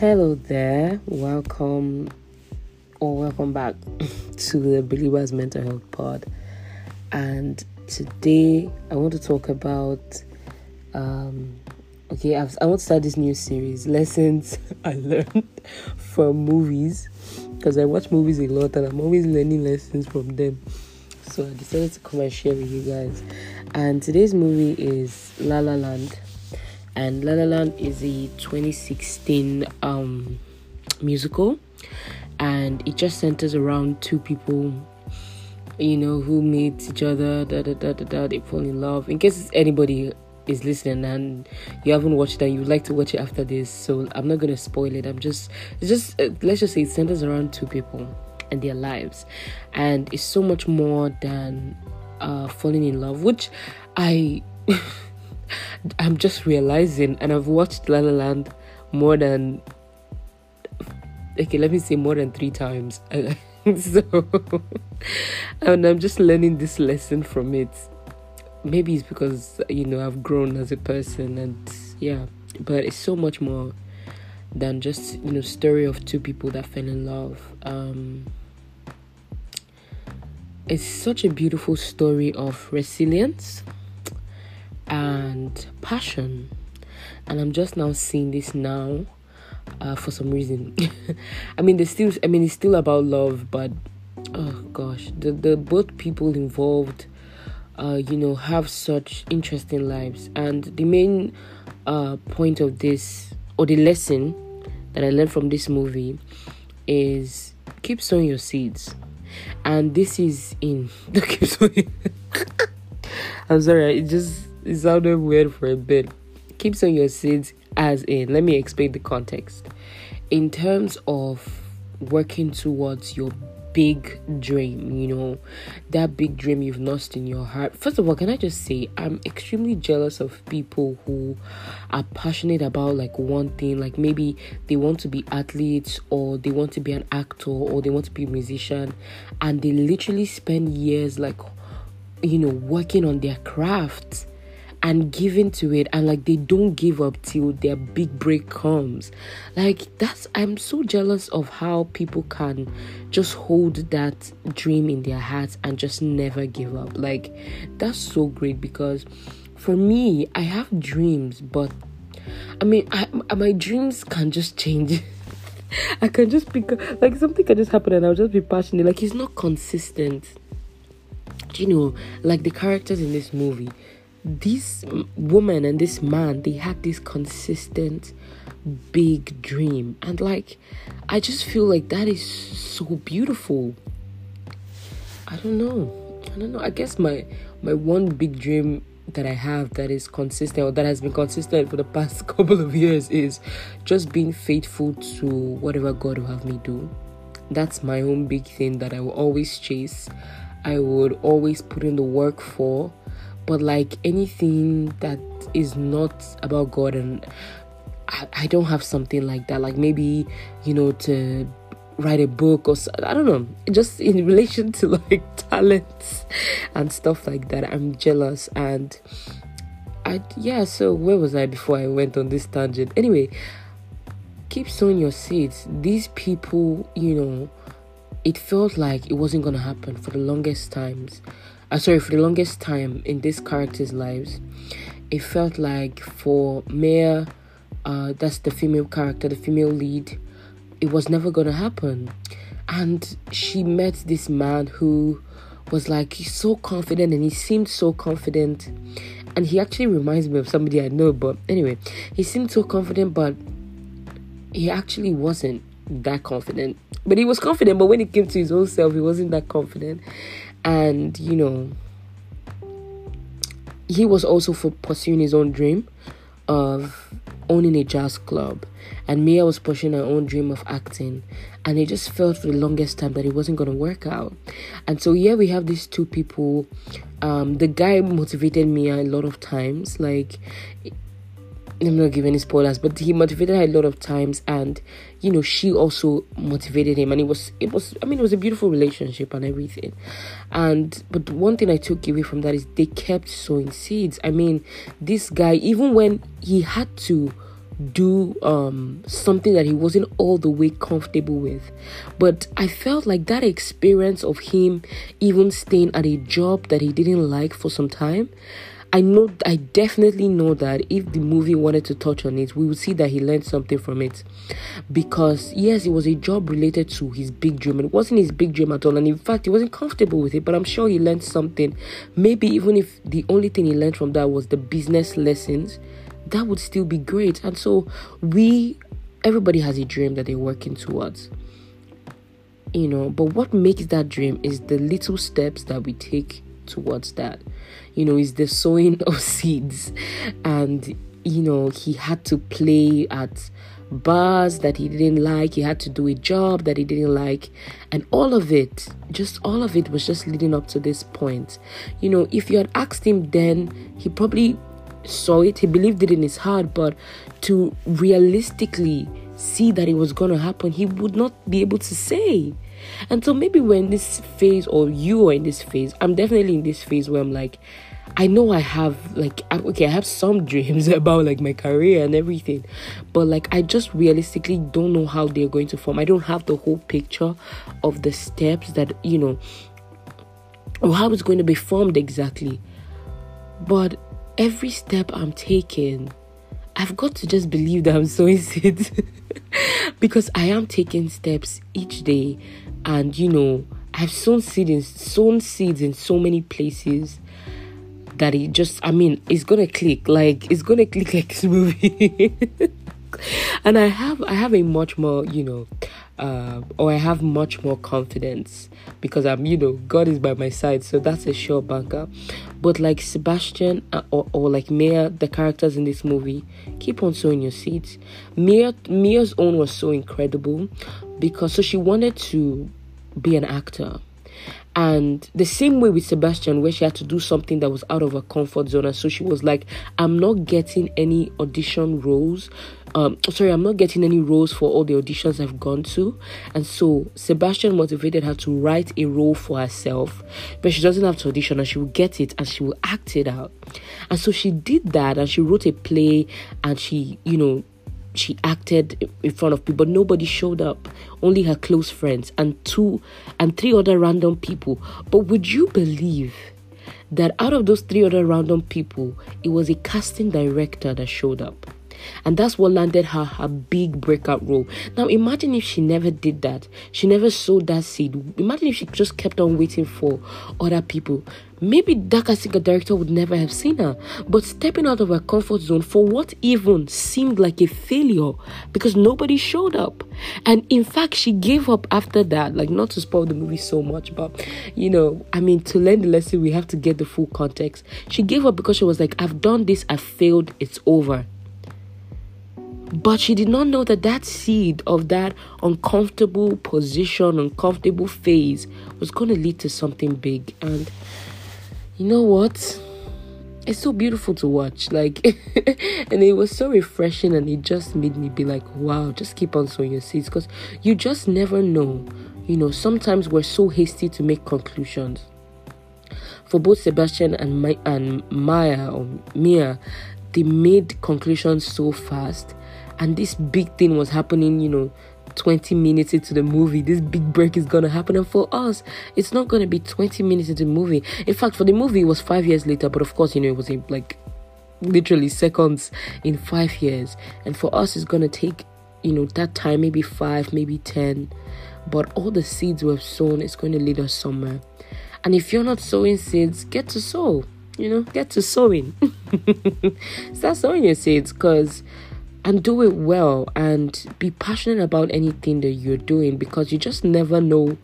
Hello there, welcome or welcome back to the Believers Mental Health Pod. And today I want to talk about um okay, I've, I want to start this new series, lessons I learned from movies, because I watch movies a lot and I'm always learning lessons from them. So I decided to come and share with you guys. And today's movie is La La Land and La La Land is a 2016 um, musical, and it just centers around two people, you know, who meet each other, da da da da da, they fall in love. In case anybody is listening and you haven't watched it and you would like to watch it after this, so I'm not gonna spoil it. I'm just, just, uh, let's just say it centers around two people and their lives, and it's so much more than uh, falling in love, which I. I'm just realizing, and I've watched La La Land more than okay, let me say more than three times. so, and I'm just learning this lesson from it. Maybe it's because you know I've grown as a person, and yeah, but it's so much more than just you know story of two people that fell in love. Um, it's such a beautiful story of resilience and passion. And I'm just now seeing this now uh, for some reason. I mean, there's still, I mean, it's still about love, but oh gosh, the the both people involved, uh, you know, have such interesting lives, and the main uh, point of this or the lesson that I learned from this movie is keep sowing your seeds, and this is in keep sowing. I'm sorry, it just it sounded weird for a bit. Keeps on your seeds as in, let me explain the context. In terms of working towards your big dream, you know, that big dream you've lost in your heart. First of all, can I just say I'm extremely jealous of people who are passionate about like one thing, like maybe they want to be athletes or they want to be an actor or they want to be a musician and they literally spend years like you know working on their craft and giving to it and like they don't give up till their big break comes. Like that's i'm so jealous of how people can just hold that dream in their hearts and just never give up. Like that's so great because for me i have dreams but i mean I, my dreams can just change. I can just pick like something can just happen and i'll just be passionate. Like it's not consistent. You know like the characters in this movie this woman and this man they had this consistent big dream. And like i just feel like that is so beautiful. I don't know. I don't know. I guess my my one big dream that i have that is consistent or that has been consistent for the past couple of years is just being faithful to whatever god will have me do. That's my own big thing that i will always chase. I would always put in the work for but like anything that is not about God and I, I don't have something like that. Like maybe you know to write a book or I don't know. Just in relation to like talents and stuff like that. I'm jealous. And I yeah so where was I before I went on this tangent? Anyway keep sowing your seeds. These people you know it felt like it wasn't gonna happen for the longest times uh, sorry, for the longest time in this character's lives, it felt like for Maya, uh, that's the female character, the female lead, it was never gonna happen. And she met this man who was like he's so confident and he seemed so confident. And he actually reminds me of somebody I know, but anyway, he seemed so confident, but he actually wasn't that confident. But he was confident, but when it came to his own self, he wasn't that confident and you know he was also for pursuing his own dream of owning a jazz club. And Mia was pushing her own dream of acting. And it just felt for the longest time that it wasn't going to work out. And so here we have these two people. Um, the guy motivated Mia a lot of times. Like I'm not giving any spoilers, but he motivated her a lot of times, and you know she also motivated him, and it was it was I mean it was a beautiful relationship and everything, and but one thing I took away from that is they kept sowing seeds. I mean this guy even when he had to do um, something that he wasn't all the way comfortable with. But I felt like that experience of him even staying at a job that he didn't like for some time. I know, I definitely know that if the movie wanted to touch on it, we would see that he learned something from it. Because, yes, it was a job related to his big dream, it wasn't his big dream at all. And in fact, he wasn't comfortable with it, but I'm sure he learned something. Maybe even if the only thing he learned from that was the business lessons that would still be great. And so we everybody has a dream that they're working towards. You know, but what makes that dream is the little steps that we take towards that. You know, is the sowing of seeds. And you know, he had to play at bars that he didn't like, he had to do a job that he didn't like, and all of it, just all of it was just leading up to this point. You know, if you had asked him then, he probably saw it, he believed it in his heart, but to realistically see that it was going to happen, he would not be able to say. And so maybe we're in this phase, or you are in this phase. I'm definitely in this phase where I'm like, I know I have like okay, I have some dreams about like my career and everything, but like I just realistically don't know how they're going to form. I don't have the whole picture of the steps that you know or how it's going to be formed exactly. But every step I'm taking, I've got to just believe that I'm sowing seeds because I am taking steps each day, and you know, I've sown seeds in, sown seeds in so many places that it just, I mean, it's gonna click like it's gonna click like this movie. and I have I have a much more, you know, uh, or I have much more confidence because I'm, you know, God is by my side, so that's a sure banker. But like Sebastian uh, or, or like Mia, the characters in this movie, keep on sowing your seeds. Mia, Mia's own was so incredible because so she wanted to be an actor and the same way with Sebastian, where she had to do something that was out of her comfort zone. And so she was like, I'm not getting any audition roles. Um, sorry, I'm not getting any roles for all the auditions I've gone to. And so Sebastian motivated her to write a role for herself, but she doesn't have to audition and she will get it and she will act it out. And so she did that and she wrote a play and she, you know, she acted in front of people nobody showed up only her close friends and two and three other random people but would you believe that out of those three other random people it was a casting director that showed up and that's what landed her her big breakout role. Now imagine if she never did that. She never sowed that seed. Imagine if she just kept on waiting for other people. Maybe that casting director would never have seen her. But stepping out of her comfort zone for what even seemed like a failure because nobody showed up. And in fact, she gave up after that. Like, not to spoil the movie so much, but you know, I mean, to learn the lesson, we have to get the full context. She gave up because she was like, I've done this, I've failed, it's over. But she did not know that that seed of that uncomfortable position, uncomfortable phase was going to lead to something big. And you know what? It's so beautiful to watch. Like, and it was so refreshing, and it just made me be like, wow, just keep on sowing your seeds because you just never know. You know, sometimes we're so hasty to make conclusions. For both Sebastian and My- and Maya or Mia, they made conclusions so fast and this big thing was happening, you know, 20 minutes into the movie. This big break is gonna happen, and for us, it's not gonna be 20 minutes into the movie. In fact, for the movie, it was five years later, but of course, you know, it was like literally seconds in five years, and for us, it's gonna take you know that time, maybe five, maybe 10, but all the seeds we've sown is going to lead us somewhere. And if you're not sowing seeds, get to sow. You know, get to sowing. Start sowing your seeds because and do it well and be passionate about anything that you're doing because you just never know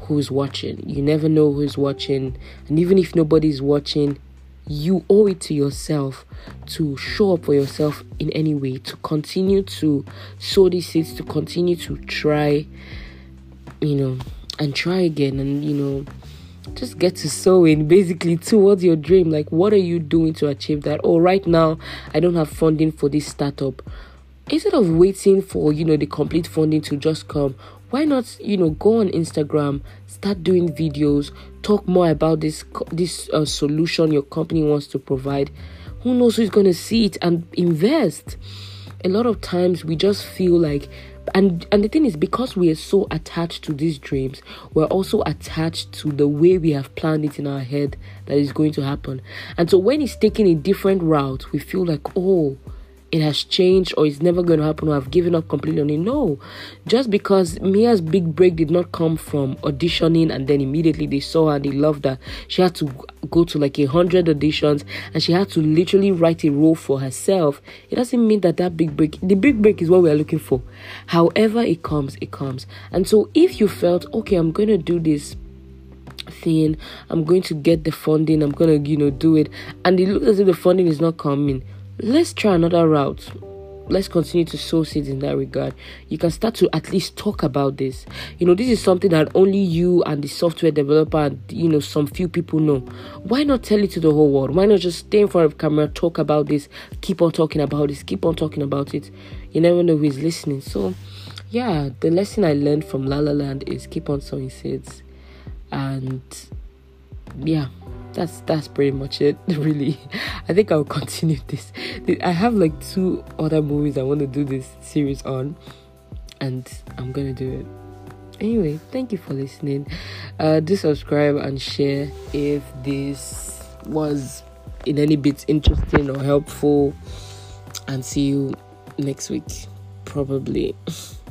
who's watching. You never know who's watching, and even if nobody's watching, you owe it to yourself to show up for yourself in any way, to continue to sow these seeds, to continue to try, you know, and try again, and you know, just get to sowing basically towards your dream. Like what are you doing to achieve that? Oh right now i don't have funding for this startup. Instead of waiting for you know the complete funding to just come why not you know go on instagram start doing videos talk more about this this uh, solution your company wants to provide. Who knows who's going to see it and invest? A lot of times we just feel like and and the thing is because we are so attached to these dreams we're also attached to the way we have planned it in our head that is going to happen. And so when it's taking a different route we feel like oh it has changed or it's never going to happen or I've given up completely on it. No. Just because Mia's big break did not come from auditioning and then immediately they saw her and they loved her. She had to go to like a hundred auditions and she had to literally write a role for herself. It doesn't mean that that big break, the big break is what we are looking for. However it comes, it comes. And so if you felt, okay, I'm going to do this thing, I'm going to get the funding, I'm going to, you know, do it. And it looks as if the funding is not coming let's try another route let's continue to sow seeds in that regard. You can start to at least talk about this. You know, this is something that only you and the software developer and you know some few people know. Why not tell it to the whole world? Why not just stay in front of camera, talk about this, keep on talking about this, keep on talking about it. You never know who is listening. So yeah, the lesson I learned from La La Land is keep on sowing seeds. And yeah that's that's pretty much it really. I think i'll continue this. I have like two other movies i want to do this series on and i'm gonna do it. Anyway thank you for listening. Uh do subscribe and share if this was in any bit interesting or helpful. And see you next week probably